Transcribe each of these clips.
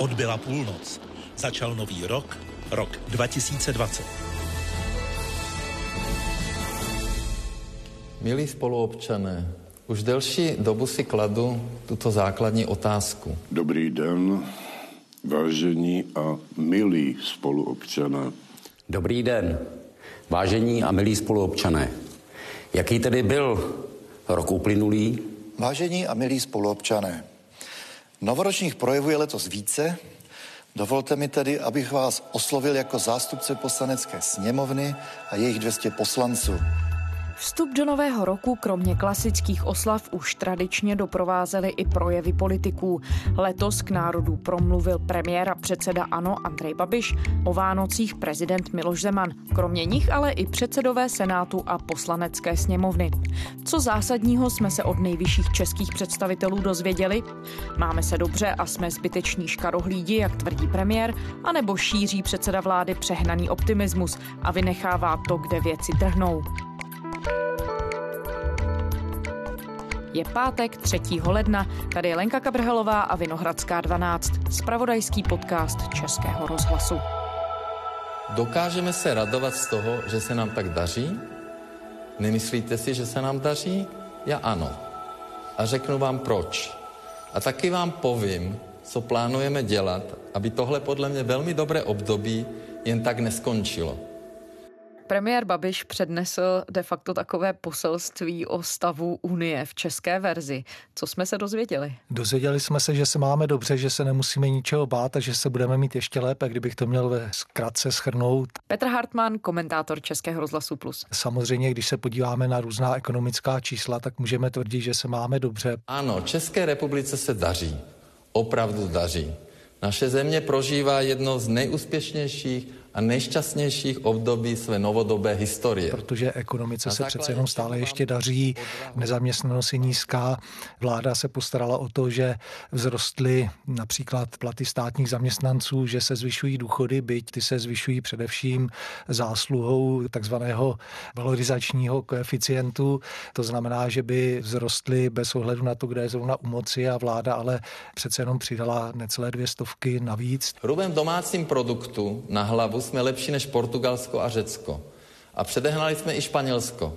Odbyla půlnoc. Začal nový rok, rok 2020. Milí spoluobčané, už delší dobu si kladu tuto základní otázku. Dobrý den, vážení a milí spoluobčané. Dobrý den, vážení a milí spoluobčané. Jaký tedy byl rok uplynulý? Vážení a milí spoluobčané, novoročních projevů je letos více. Dovolte mi tedy, abych vás oslovil jako zástupce poslanecké sněmovny a jejich 200 poslanců. Vstup do nového roku kromě klasických oslav už tradičně doprovázely i projevy politiků. Letos k národu promluvil premiér a předseda ANO Andrej Babiš, o Vánocích prezident Miloš Zeman, kromě nich ale i předsedové Senátu a poslanecké sněmovny. Co zásadního jsme se od nejvyšších českých představitelů dozvěděli? Máme se dobře a jsme zbyteční škarohlídi, jak tvrdí premiér, anebo šíří předseda vlády přehnaný optimismus a vynechává to, kde věci trhnou. Je pátek 3. ledna, tady je Lenka Kabrhelová a Vinohradská 12, spravodajský podcast Českého rozhlasu. Dokážeme se radovat z toho, že se nám tak daří? Nemyslíte si, že se nám daří? Já ano. A řeknu vám proč. A taky vám povím, co plánujeme dělat, aby tohle podle mě velmi dobré období jen tak neskončilo. Premiér Babiš přednesl de facto takové poselství o stavu Unie v české verzi. Co jsme se dozvěděli? Dozvěděli jsme se, že se máme dobře, že se nemusíme ničeho bát a že se budeme mít ještě lépe, kdybych to měl ve zkratce schrnout. Petr Hartmann, komentátor Českého rozhlasu Plus. Samozřejmě, když se podíváme na různá ekonomická čísla, tak můžeme tvrdit, že se máme dobře. Ano, České republice se daří. Opravdu daří. Naše země prožívá jedno z nejúspěšnějších a nejšťastnějších období své novodobé historie. Protože ekonomice se přece jenom stále ještě daří, nezaměstnanost je nízká. Vláda se postarala o to, že vzrostly například platy státních zaměstnanců, že se zvyšují důchody, byť ty se zvyšují především zásluhou takzvaného valorizačního koeficientu. To znamená, že by vzrostly bez ohledu na to, kde je zrovna u moci a vláda ale přece jenom přidala necelé dvě stovky navíc. Hrubém domácím produktu na hlavu jsme lepší než Portugalsko a Řecko. A předehnali jsme i Španělsko.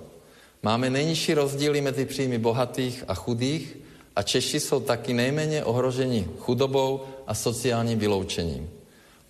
Máme nejnižší rozdíly mezi příjmy bohatých a chudých a Češi jsou taky nejméně ohroženi chudobou a sociálním vyloučením.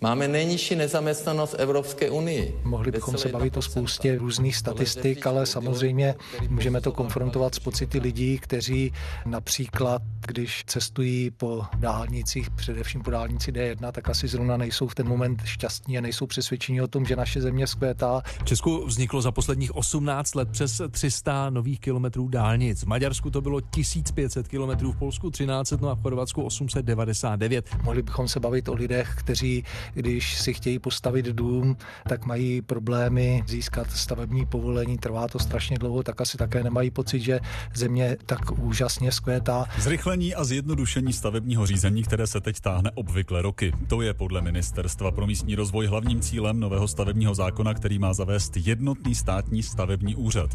Máme nejnižší nezaměstnanost v Evropské unii. Mohli bychom se bavit o spoustě různých statistik, ale samozřejmě můžeme to konfrontovat s pocity lidí, kteří například, když cestují po dálnicích, především po dálnici D1, tak asi zrovna nejsou v ten moment šťastní a nejsou přesvědčení o tom, že naše země skvětá. V Česku vzniklo za posledních 18 let přes 300 nových kilometrů dálnic. V Maďarsku to bylo 1500 kilometrů, v Polsku 1300, no a v Chorvatsku 899. Mohli bychom se bavit o lidech, kteří když si chtějí postavit dům, tak mají problémy získat stavební povolení, trvá to strašně dlouho, tak asi také nemají pocit, že země tak úžasně skvětá. Zrychlení a zjednodušení stavebního řízení, které se teď táhne obvykle roky. To je podle Ministerstva pro místní rozvoj hlavním cílem nového stavebního zákona, který má zavést jednotný státní stavební úřad.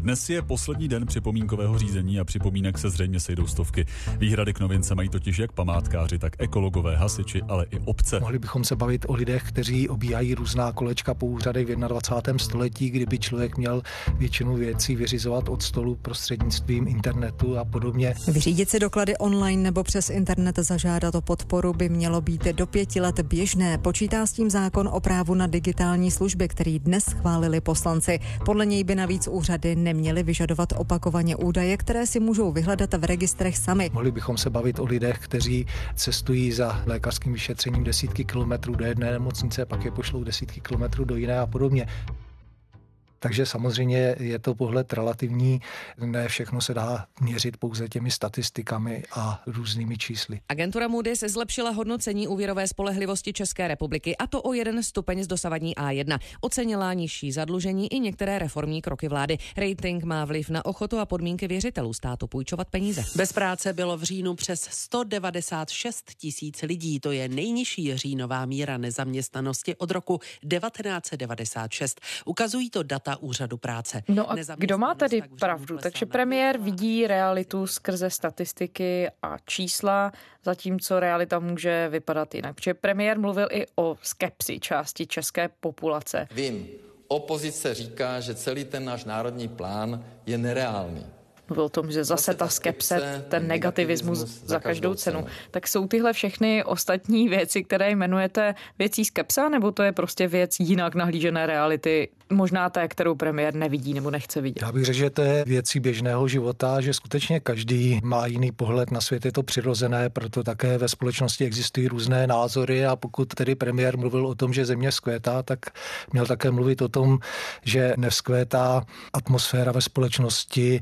Dnes je poslední den připomínkového řízení a připomínek se zřejmě sejdou stovky. Výhrady k novince mají totiž jak památkáři, tak ekologové, hasiči, ale i obce. Mohli bychom se bavit o lidech, kteří obíhají různá kolečka po úřadech v 21. století, kdyby člověk měl většinu věcí vyřizovat od stolu prostřednictvím internetu a podobně. Vyřídit si doklady online nebo přes internet zažádat o podporu by mělo být do pěti let běžné. Počítá s tím zákon o právu na digitální služby, který dnes schválili poslanci. Podle něj by navíc úřady neměly vyžadovat opakovaně údaje, které si můžou vyhledat v registrech sami. Mohli bychom se bavit o lidech, kteří cestují za lékařským vyšetřením desítky kilometrů do jedné nemocnice, pak je pošlou desítky kilometrů do jiné a podobně. Takže samozřejmě je to pohled relativní, ne všechno se dá měřit pouze těmi statistikami a různými čísly. Agentura Moody's zlepšila hodnocení úvěrové spolehlivosti České republiky a to o jeden stupeň z dosavadní A1. Ocenila nižší zadlužení i některé reformní kroky vlády. Rating má vliv na ochotu a podmínky věřitelů státu půjčovat peníze. Bez práce bylo v říjnu přes 196 tisíc lidí. To je nejnižší říjnová míra nezaměstnanosti od roku 1996. Ukazují to data šéfa úřadu práce. No a kdo má tedy pravdu? Takže premiér vidí realitu skrze statistiky a čísla, zatímco realita může vypadat jinak. Protože premiér mluvil i o skepsi části české populace. Vím, opozice říká, že celý ten náš národní plán je nereálný. Mluvil o tom, že zase ta skepse, ten negativismus za každou cenu. Tak jsou tyhle všechny ostatní věci, které jmenujete věcí skepsa, nebo to je prostě věc jinak nahlížené reality, možná té, kterou premiér nevidí nebo nechce vidět? Já bych řekl, že to je věcí běžného života, že skutečně každý má jiný pohled na svět, je to přirozené, proto také ve společnosti existují různé názory a pokud tedy premiér mluvil o tom, že země skvětá, tak měl také mluvit o tom, že nevzkvétá atmosféra ve společnosti,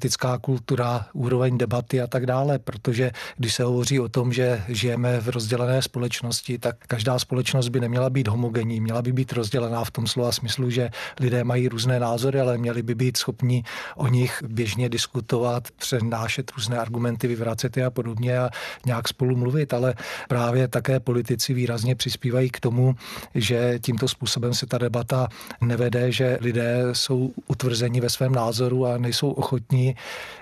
politická kultura, úroveň debaty a tak dále, protože když se hovoří o tom, že žijeme v rozdělené společnosti, tak každá společnost by neměla být homogenní, měla by být rozdělená v tom slova smyslu, že lidé mají různé názory, ale měli by být schopni o nich běžně diskutovat, přenášet různé argumenty, vyvracet je a podobně a nějak spolu mluvit, ale právě také politici výrazně přispívají k tomu, že tímto způsobem se ta debata nevede, že lidé jsou utvrzeni ve svém názoru a nejsou ochotní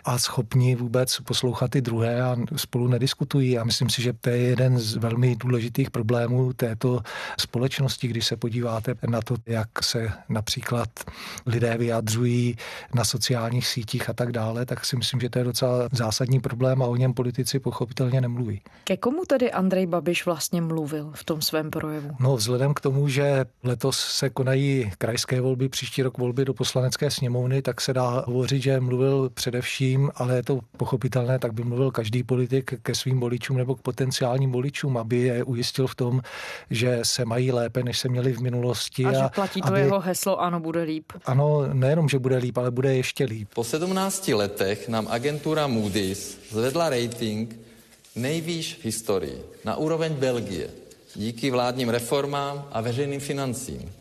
a schopni vůbec poslouchat ty druhé a spolu nediskutují. A myslím si, že to je jeden z velmi důležitých problémů této společnosti, když se podíváte na to, jak se například lidé vyjadřují na sociálních sítích a tak dále, tak si myslím, že to je docela zásadní problém a o něm politici pochopitelně nemluví. Ke komu tedy Andrej Babiš vlastně mluvil v tom svém projevu? No, vzhledem k tomu, že letos se konají krajské volby, příští rok volby do poslanecké sněmovny, tak se dá hovořit, že mluvil především, ale je to pochopitelné, tak by mluvil každý politik ke svým voličům nebo k potenciálním voličům, aby je ujistil v tom, že se mají lépe, než se měli v minulosti. A, a že platí to aby... jeho heslo, ano, bude líp. Ano, nejenom, že bude líp, ale bude ještě líp. Po 17 letech nám agentura Moody's zvedla rating nejvýš v historii, na úroveň Belgie, díky vládním reformám a veřejným financím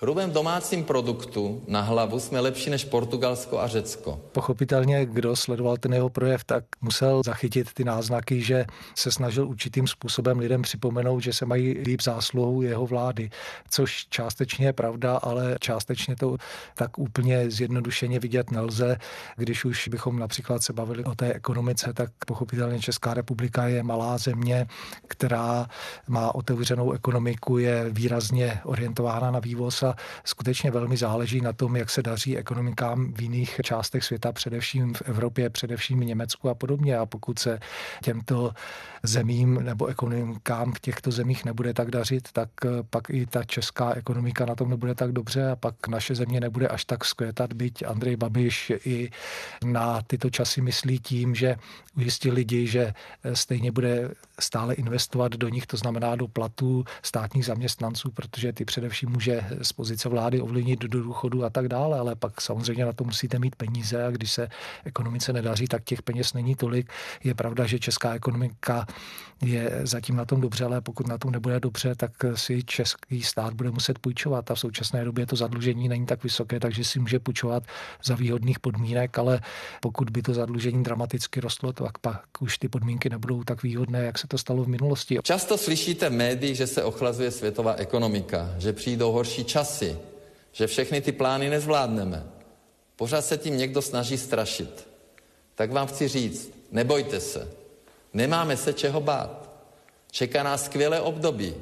hrubém domácím produktu na hlavu jsme lepší než Portugalsko a Řecko. Pochopitelně, kdo sledoval ten jeho projev, tak musel zachytit ty náznaky, že se snažil určitým způsobem lidem připomenout, že se mají líp zásluhou jeho vlády, což částečně je pravda, ale částečně to tak úplně zjednodušeně vidět nelze. Když už bychom například se bavili o té ekonomice, tak pochopitelně Česká republika je malá země, která má otevřenou ekonomiku, je výrazně orientována na vývoz a skutečně velmi záleží na tom, jak se daří ekonomikám v jiných částech světa, především v Evropě, především v Německu a podobně. A pokud se těmto zemím nebo ekonomikám v těchto zemích nebude tak dařit, tak pak i ta česká ekonomika na tom nebude tak dobře a pak naše země nebude až tak skvětat, byť Andrej Babiš i na tyto časy myslí tím, že ujistil lidi, že stejně bude stále investovat do nich, to znamená do platů státních zaměstnanců, protože ty především může z pozice vlády ovlivnit do důchodu a tak dále, ale pak samozřejmě na to musíte mít peníze a když se ekonomice nedaří, tak těch peněz není tolik. Je pravda, že česká ekonomika je zatím na tom dobře, ale pokud na tom nebude dobře, tak si český stát bude muset půjčovat a v současné době to zadlužení není tak vysoké, takže si může půjčovat za výhodných podmínek, ale pokud by to zadlužení dramaticky rostlo, tak pak už ty podmínky nebudou tak výhodné, jak se to stalo v minulosti. Často slyšíte v že se ochlazuje světová ekonomika, že přijdou horší časy, že všechny ty plány nezvládneme. Pořád se tím někdo snaží strašit. Tak vám chci říct, nebojte se. Nemáme se čeho bát. Čeká nás skvělé období.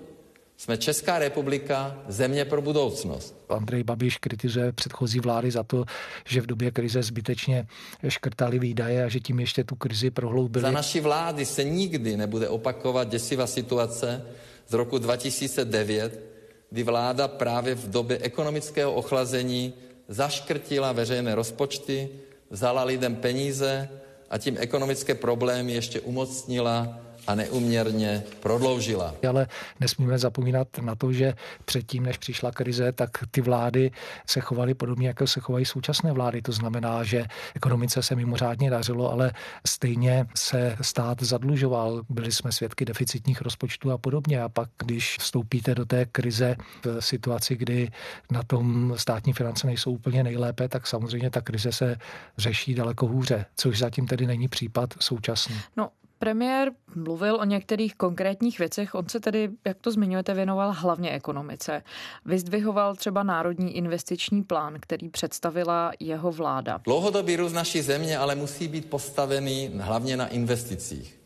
Jsme Česká republika, země pro budoucnost. Andrej Babiš kritizuje předchozí vlády za to, že v době krize zbytečně škrtali výdaje a že tím ještě tu krizi prohloubili. Za naší vlády se nikdy nebude opakovat děsivá situace z roku 2009, kdy vláda právě v době ekonomického ochlazení zaškrtila veřejné rozpočty, vzala lidem peníze a tím ekonomické problémy ještě umocnila a neuměrně prodloužila. Ale nesmíme zapomínat na to, že předtím, než přišla krize, tak ty vlády se chovaly podobně, jako se chovají současné vlády. To znamená, že ekonomice se mimořádně dařilo, ale stejně se stát zadlužoval. Byli jsme svědky deficitních rozpočtů a podobně. A pak, když vstoupíte do té krize v situaci, kdy na tom státní finance nejsou úplně nejlépe, tak samozřejmě ta krize se řeší daleko hůře, což zatím tedy není případ současný. No, premiér mluvil o některých konkrétních věcech, on se tedy, jak to zmiňujete, věnoval hlavně ekonomice. Vyzdvihoval třeba Národní investiční plán, který představila jeho vláda. Dlouhodobý růst naší země ale musí být postavený hlavně na investicích.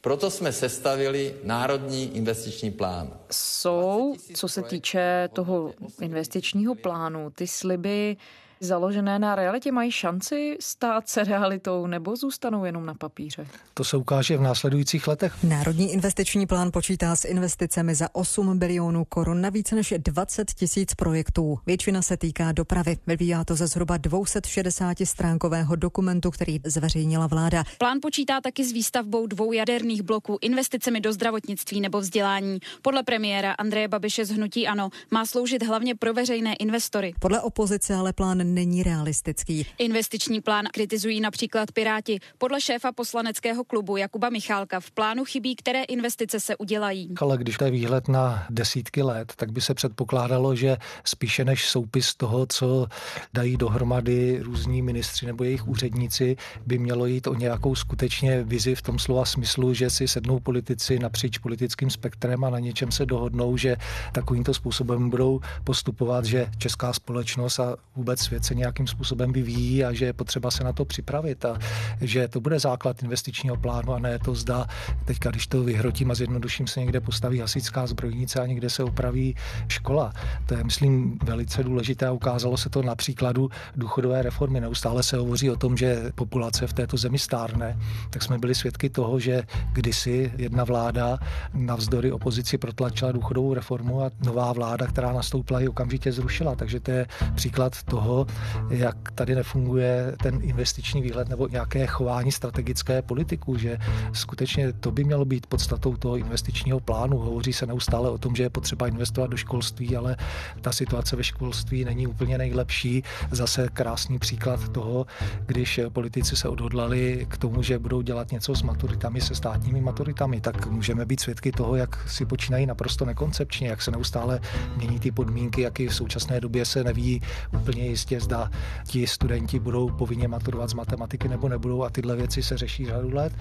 Proto jsme sestavili Národní investiční plán. Jsou, co se týče toho investičního plánu, ty sliby založené na realitě mají šanci stát se realitou nebo zůstanou jenom na papíře? To se ukáže v následujících letech. Národní investiční plán počítá s investicemi za 8 bilionů korun na více než 20 tisíc projektů. Většina se týká dopravy. Vyvíjá to ze zhruba 260 stránkového dokumentu, který zveřejnila vláda. Plán počítá taky s výstavbou dvou jaderných bloků, investicemi do zdravotnictví nebo vzdělání. Podle premiéra Andreje Babiše z Hnutí Ano má sloužit hlavně pro veřejné investory. Podle opozice ale plán není realistický. Investiční plán kritizují například Piráti. Podle šéfa poslaneckého klubu Jakuba Michálka v plánu chybí, které investice se udělají. Ale když to je výhled na desítky let, tak by se předpokládalo, že spíše než soupis toho, co dají dohromady různí ministři nebo jejich úředníci, by mělo jít o nějakou skutečně vizi v tom slova smyslu, že si sednou politici napříč politickým spektrem a na něčem se dohodnou, že takovýmto způsobem budou postupovat, že česká společnost a vůbec svět se nějakým způsobem vyvíjí a že je potřeba se na to připravit a že to bude základ investičního plánu a ne to zda teďka, když to vyhrotím a zjednoduším se někde postaví hasičská zbrojnice a někde se opraví škola. To je, myslím, velice důležité a ukázalo se to na příkladu důchodové reformy. Neustále se hovoří o tom, že populace v této zemi stárne, tak jsme byli svědky toho, že kdysi jedna vláda navzdory opozici protlačila důchodovou reformu a nová vláda, která nastoupila, ji okamžitě zrušila. Takže to je příklad toho, jak tady nefunguje ten investiční výhled nebo nějaké chování strategické politiku, že skutečně to by mělo být podstatou toho investičního plánu. Hovoří se neustále o tom, že je potřeba investovat do školství, ale ta situace ve školství není úplně nejlepší. Zase krásný příklad toho, když politici se odhodlali k tomu, že budou dělat něco s maturitami, se státními maturitami, tak můžeme být svědky toho, jak si počínají naprosto nekoncepčně, jak se neustále mění ty podmínky, jak i v současné době se neví úplně jistě, zda ti studenti budou povinně maturovat z matematiky nebo nebudou a tyhle věci se řeší řadu let.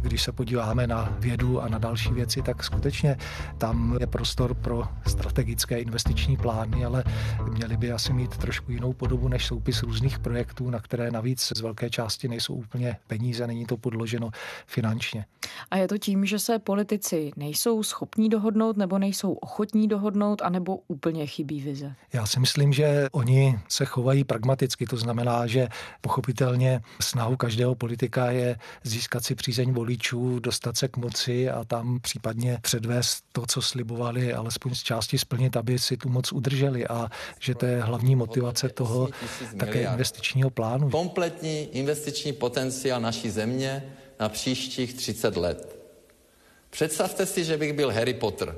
Když se podíváme na vědu a na další věci, tak skutečně tam je prostor pro strategické investiční plány, ale měli by asi mít trošku jinou podobu než soupis různých projektů, na které navíc z velké části nejsou úplně peníze, není to podloženo finančně. A je to tím, že se politici nejsou schopní dohodnout nebo nejsou ochotní dohodnout, anebo úplně chybí vize? Já si myslím, že oni se chovají pragmaticky. To znamená, že pochopitelně snahou každého politika je získat si přízeň voličů, dostat se k moci a tam případně předvést to, co slibovali, alespoň z části splnit, aby si tu moc udrželi a že to je hlavní motivace toho také investičního plánu. Kompletní investiční potenciál naší země na příštích 30 let. Představte si, že bych byl Harry Potter.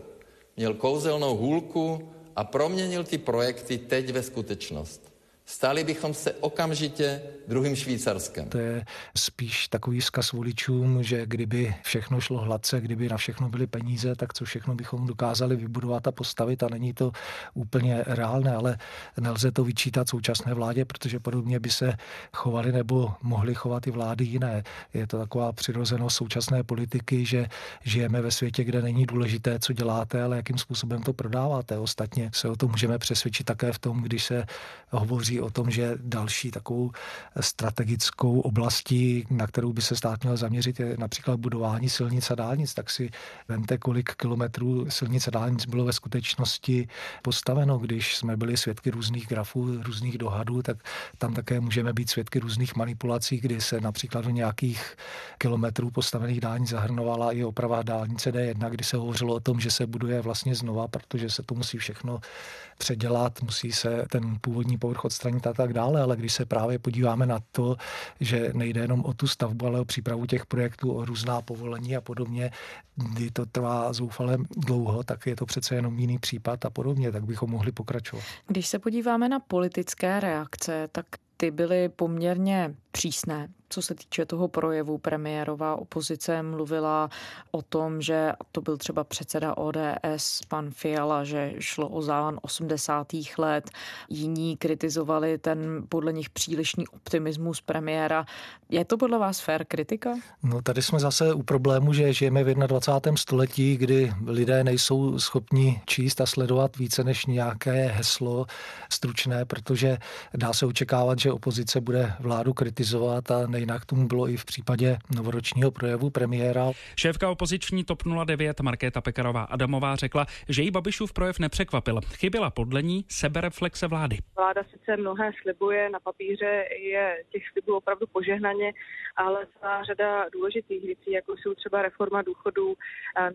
Měl kouzelnou hůlku a proměnil ty projekty teď ve skutečnost. Stali bychom se okamžitě druhým Švýcarskem. To je spíš takový zkaz voličům, že kdyby všechno šlo hladce, kdyby na všechno byly peníze, tak co všechno bychom dokázali vybudovat a postavit a není to úplně reálné, ale nelze to vyčítat současné vládě, protože podobně by se chovali nebo mohly chovat i vlády jiné. Je to taková přirozenost současné politiky, že žijeme ve světě, kde není důležité, co děláte, ale jakým způsobem to prodáváte. Ostatně se o tom můžeme přesvědčit také v tom, když se hovoří o tom, že další takovou strategickou oblastí, na kterou by se stát měl zaměřit, je například budování silnic a dálnic. Tak si vente, kolik kilometrů silnic a dálnic bylo ve skutečnosti postaveno. Když jsme byli svědky různých grafů, různých dohadů, tak tam také můžeme být svědky různých manipulací, kdy se například do nějakých kilometrů postavených dálnic zahrnovala i oprava dálnice D1, kdy se hovořilo o tom, že se buduje vlastně znova, protože se to musí všechno předělat, musí se ten původní povrch odstranit a tak dále, ale když se právě podíváme na to, že nejde jenom o tu stavbu, ale o přípravu těch projektů, o různá povolení a podobně, kdy to trvá zoufale dlouho, tak je to přece jenom jiný případ a podobně, tak bychom mohli pokračovat. Když se podíváme na politické reakce, tak ty byly poměrně přísné co se týče toho projevu premiérová opozice mluvila o tom, že to byl třeba předseda ODS, pan Fiala, že šlo o závan 80. let. Jiní kritizovali ten podle nich přílišný optimismus premiéra. Je to podle vás fair kritika? No tady jsme zase u problému, že žijeme v 21. století, kdy lidé nejsou schopni číst a sledovat více než nějaké heslo stručné, protože dá se očekávat, že opozice bude vládu kritizovat a nejinak tomu bylo i v případě novoročního projevu premiéra. Šéfka opoziční TOP 09 Markéta Pekarová Adamová řekla, že jí Babišův projev nepřekvapil. Chyběla podle ní sebereflexe vlády. Vláda sice mnohé slibuje, na papíře je těch slibů opravdu požehnaně, ale celá řada důležitých věcí, jako jsou třeba reforma důchodů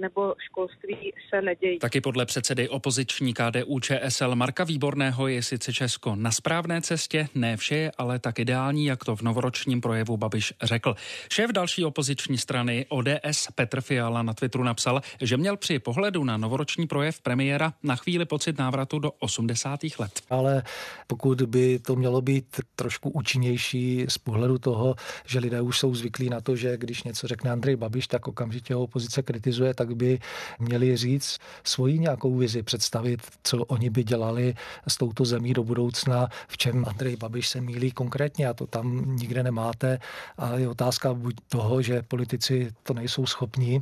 nebo školství, se nedějí. Taky podle předsedy opoziční KDU ČSL Marka Výborného je sice Česko na správné cestě, ne vše je ale tak ideální, jak to v novoročním projevu Babiš řekl. Šéf další opoziční strany ODS Petr Fiala na Twitteru napsal, že měl při pohledu na novoroční projev premiéra na chvíli pocit návratu do 80. let. Ale pokud by to mělo být trošku účinnější z pohledu toho, že lidé už jsou zvyklí na to, že když něco řekne Andrej Babiš, tak okamžitě ho opozice kritizuje, tak by měli říct svoji nějakou vizi, představit, co oni by dělali s touto zemí do budoucna, v čem Andrej Babiš se mílí konkrétně a to tam nikde nemáte. A je otázka buď toho, že politici to nejsou schopni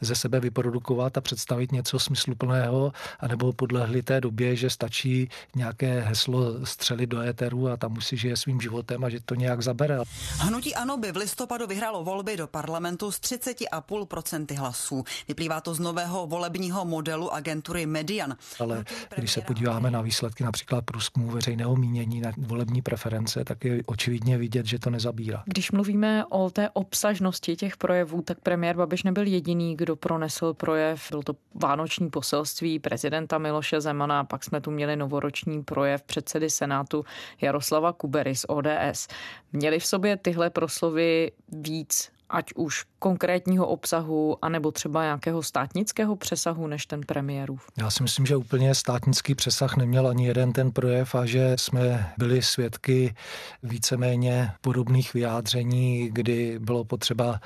ze sebe vyprodukovat a představit něco smysluplného, anebo podlehli té době, že stačí nějaké heslo střelit do éteru a tam musí žije svým životem a že to nějak zabere. Hnutí Ano by v listopadu vyhrálo volby do parlamentu s 30,5% hlasů. Vyplývá to z nového volebního modelu agentury Median. Ale když se podíváme na výsledky například průzkumu veřejného mínění na volební preference, tak je očividně vidět, že to nezabírá. Když mluvíme o té obsažnosti těch projevů, tak premiér Babiš nebyl jediný, kdo pronesl projev. Byl to vánoční poselství prezidenta Miloše Zemana, pak jsme tu měli novoroční projev předsedy Senátu Jaroslava Kubery z ODS. Měli v sobě tyhle proslovy víc ať už konkrétního obsahu, anebo třeba nějakého státnického přesahu než ten premiérův? Já si myslím, že úplně státnický přesah neměl ani jeden ten projev a že jsme byli svědky víceméně podobných vyjádření, kdy bylo potřeba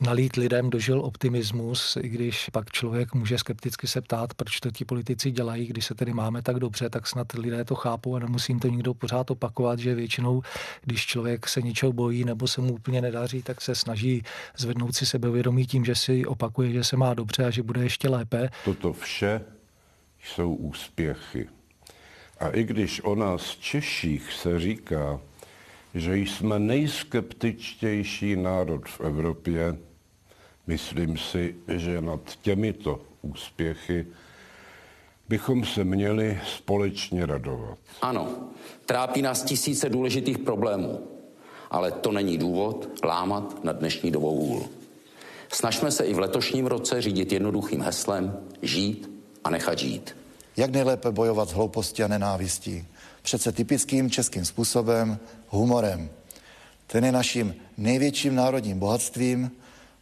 nalít lidem dožil optimismus, i když pak člověk může skepticky se ptát, proč to ti politici dělají, když se tedy máme tak dobře, tak snad lidé to chápou a nemusím to nikdo pořád opakovat, že většinou, když člověk se něčeho bojí nebo se mu úplně nedaří, tak se snaží zvednout si sebevědomí tím, že si opakuje, že se má dobře a že bude ještě lépe. Toto vše jsou úspěchy. A i když o nás Češích se říká, že jsme nejskeptičtější národ v Evropě, myslím si, že nad těmito úspěchy bychom se měli společně radovat. Ano, trápí nás tisíce důležitých problémů, ale to není důvod lámat na dnešní dobou vůl. Snažme se i v letošním roce řídit jednoduchým heslem žít a nechat žít. Jak nejlépe bojovat s hloupostí a nenávistí? Přece typickým českým způsobem, humorem. Ten je naším největším národním bohatstvím,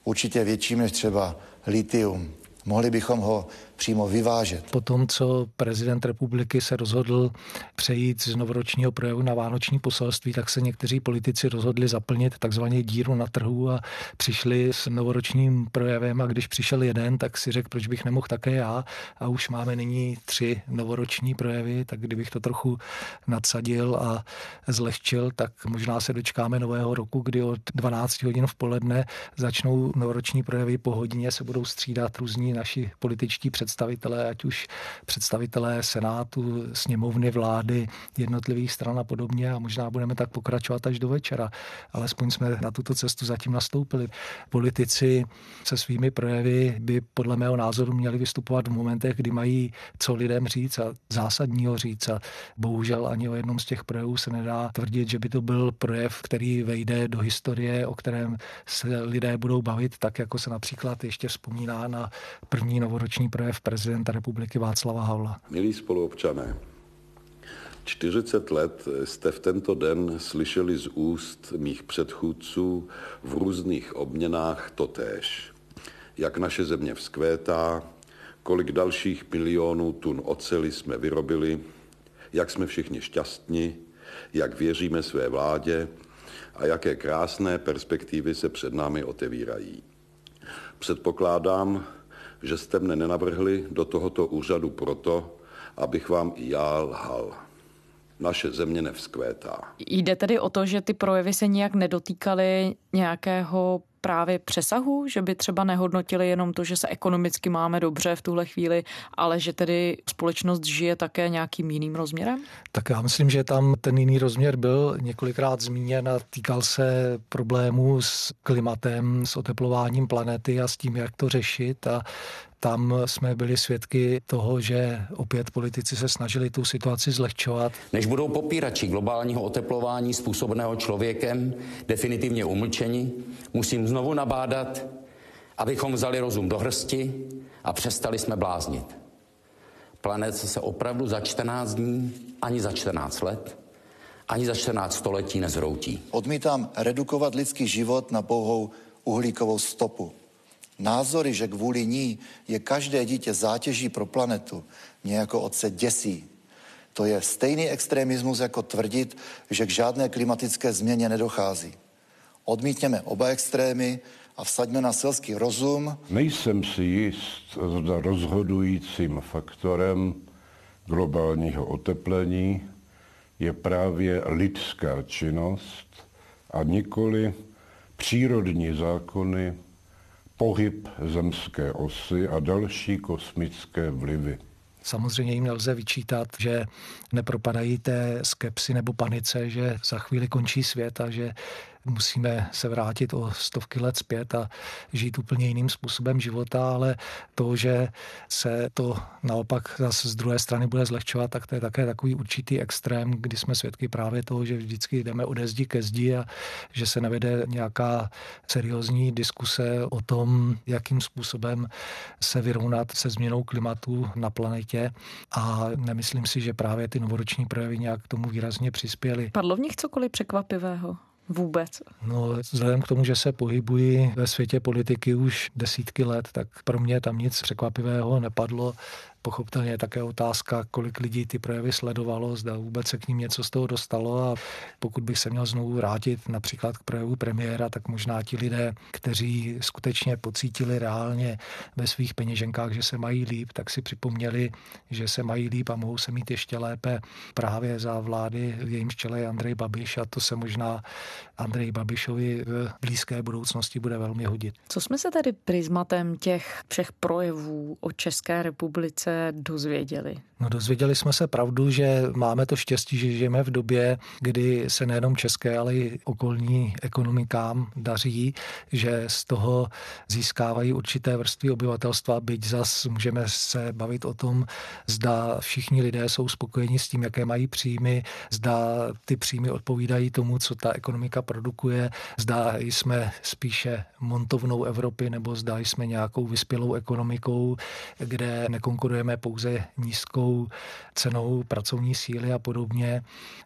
určitě větším než třeba litium. Mohli bychom ho přímo vyvážet. Po tom, co prezident republiky se rozhodl přejít z novoročního projevu na vánoční poselství, tak se někteří politici rozhodli zaplnit takzvaně díru na trhu a přišli s novoročním projevem. A když přišel jeden, tak si řekl, proč bych nemohl také já? A už máme nyní tři novoroční projevy, tak kdybych to trochu nadsadil a zlehčil, tak možná se dočkáme nového roku, kdy od 12 hodin v poledne začnou novoroční projevy, po hodině se budou střídat různí naši političtí představitelé představitelé, ať už představitelé Senátu, sněmovny, vlády, jednotlivých stran a podobně a možná budeme tak pokračovat až do večera. Alespoň jsme na tuto cestu zatím nastoupili. Politici se svými projevy by podle mého názoru měli vystupovat v momentech, kdy mají co lidem říct a zásadního říct. A bohužel ani o jednom z těch projevů se nedá tvrdit, že by to byl projev, který vejde do historie, o kterém se lidé budou bavit, tak jako se například ještě vzpomíná na první novoroční projev projev prezidenta republiky Václava Havla. Milí spoluobčané, 40 let jste v tento den slyšeli z úst mých předchůdců v různých obměnách totéž. Jak naše země vzkvétá, kolik dalších milionů tun oceli jsme vyrobili, jak jsme všichni šťastní, jak věříme své vládě a jaké krásné perspektivy se před námi otevírají. Předpokládám, že jste mne nenavrhli do tohoto úřadu proto, abych vám i já lhal. Naše země nevzkvétá. Jde tedy o to, že ty projevy se nijak nedotýkaly nějakého právě přesahu, že by třeba nehodnotili jenom to, že se ekonomicky máme dobře v tuhle chvíli, ale že tedy společnost žije také nějakým jiným rozměrem? Tak já myslím, že tam ten jiný rozměr byl několikrát zmíněn a týkal se problémů s klimatem, s oteplováním planety a s tím, jak to řešit a tam jsme byli svědky toho, že opět politici se snažili tu situaci zlehčovat. Než budou popírači globálního oteplování způsobeného člověkem definitivně umlčeni, musím znovu nabádat, abychom vzali rozum do hrsti a přestali jsme bláznit. Planet se opravdu za 14 dní, ani za 14 let, ani za 14 století nezhroutí. Odmítám redukovat lidský život na pouhou uhlíkovou stopu. Názory, že kvůli ní je každé dítě zátěží pro planetu, mě jako otce děsí. To je stejný extremismus, jako tvrdit, že k žádné klimatické změně nedochází. Odmítněme oba extrémy a vsaďme na selský rozum. Nejsem si jist, zda rozhodujícím faktorem globálního oteplení je právě lidská činnost a nikoli přírodní zákony pohyb zemské osy a další kosmické vlivy. Samozřejmě jim nelze vyčítat, že nepropadají té skepsy nebo panice, že za chvíli končí svět a že musíme se vrátit o stovky let zpět a žít úplně jiným způsobem života, ale to, že se to naopak zase z druhé strany bude zlehčovat, tak to je také takový určitý extrém, kdy jsme svědky právě toho, že vždycky jdeme ode zdi ke zdi a že se nevede nějaká seriózní diskuse o tom, jakým způsobem se vyrovnat se změnou klimatu na planetě a nemyslím si, že právě ty novoroční projevy nějak k tomu výrazně přispěly. Padlo v nich cokoliv překvapivého? Vůbec. No, vzhledem k tomu, že se pohybují ve světě politiky už desítky let, tak pro mě tam nic překvapivého nepadlo. Pochopitelně je také otázka, kolik lidí ty projevy sledovalo, zda vůbec se k ním něco z toho dostalo a pokud bych se měl znovu vrátit například k projevu premiéra, tak možná ti lidé, kteří skutečně pocítili reálně ve svých peněženkách, že se mají líp, tak si připomněli, že se mají líp a mohou se mít ještě lépe právě za vlády, v jejím čele je Andrej Babiš a to se možná Andrej Babišovi v blízké budoucnosti bude velmi hodit. Co jsme se tady prismatem těch všech projevů o České republice dozvěděli? No dozvěděli jsme se pravdu, že máme to štěstí, že žijeme v době, kdy se nejenom české, ale i okolní ekonomikám daří, že z toho získávají určité vrstvy obyvatelstva, byť zas můžeme se bavit o tom, zda všichni lidé jsou spokojeni s tím, jaké mají příjmy, zda ty příjmy odpovídají tomu, co ta ekonomika produkuje, zda jsme spíše montovnou Evropy, nebo zda jsme nějakou vyspělou ekonomikou, kde nekonkurujeme pouze nízkou cenou pracovní síly a podobně.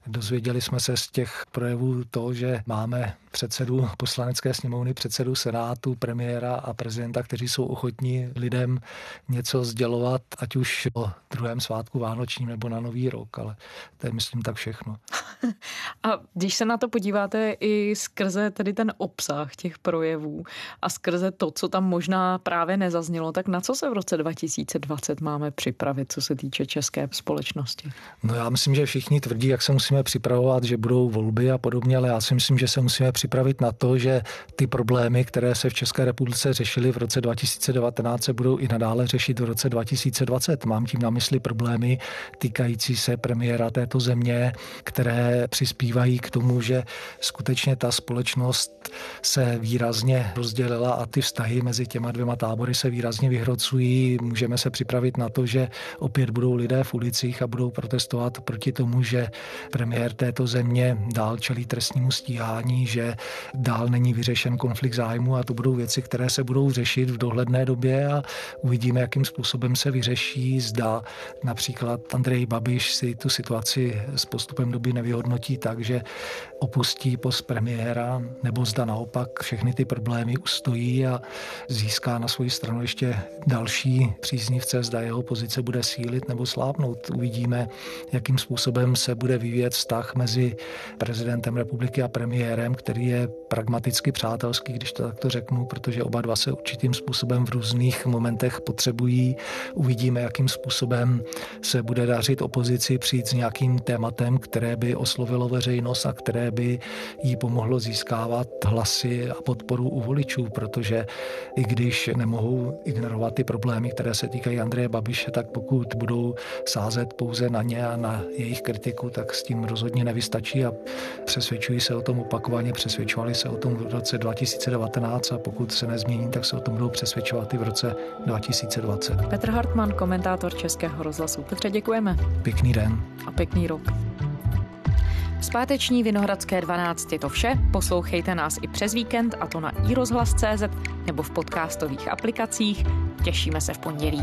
Dozvěděli jsme se z těch projevů to, že máme předsedu poslanecké sněmovny, předsedu senátu, premiéra a prezidenta, kteří jsou ochotní lidem něco sdělovat, ať už o druhém svátku vánočním nebo na nový rok, ale to je myslím tak všechno. a když se na to podíváte i skrze tedy ten obsah těch projevů a skrze to, co tam možná právě nezaznělo, tak na co se v roce 2020 máme připravit, co se týče české společnosti? No já myslím, že všichni tvrdí, jak se musíme připravovat, že budou volby a podobně, ale já si myslím, že se musíme připravit na to, že ty problémy, které se v České republice řešily v roce 2019, se budou i nadále řešit v roce 2020. Mám tím na mysli problémy týkající se premiéra této země, které přispívají k tomu, že skutečně ta společnost se výrazně rozdělila a ty vztahy mezi těma dvěma tábory se výrazně vyhrocují. Můžeme se připravit na to, že opět budou lidé v ulicích a budou protestovat proti tomu, že premiér této země dál čelí trestnímu stíhání, že dál není vyřešen konflikt zájmu a to budou věci, které se budou řešit v dohledné době a uvidíme, jakým způsobem se vyřeší. Zda například Andrej Babiš si tu situaci s postupem doby nevyhodí vyhodnotí tak, že opustí post premiéra, nebo zda naopak všechny ty problémy ustojí a získá na svoji stranu ještě další příznivce, zda jeho pozice bude sílit nebo slábnout. Uvidíme, jakým způsobem se bude vyvíjet vztah mezi prezidentem republiky a premiérem, který je pragmaticky přátelský, když to takto řeknu, protože oba dva se určitým způsobem v různých momentech potřebují. Uvidíme, jakým způsobem se bude dařit opozici přijít s nějakým tématem, které by oslovilo veřejnost a které by jí pomohlo získávat hlasy a podporu u voličů, protože i když nemohou ignorovat ty problémy, které se týkají Andreje Babiše, tak pokud budou sázet pouze na ně a na jejich kritiku, tak s tím rozhodně nevystačí a přesvědčují se o tom opakovaně, přesvědčovali se o tom v roce 2019 a pokud se nezmění, tak se o tom budou přesvědčovat i v roce 2020. Petr Hartmann, komentátor Českého rozhlasu. Petře, děkujeme. Pěkný den. A pěkný rok. Zpáteční Vinohradské 12 je to vše. Poslouchejte nás i přes víkend, a to na iRozhlas.cz nebo v podcastových aplikacích. Těšíme se v pondělí.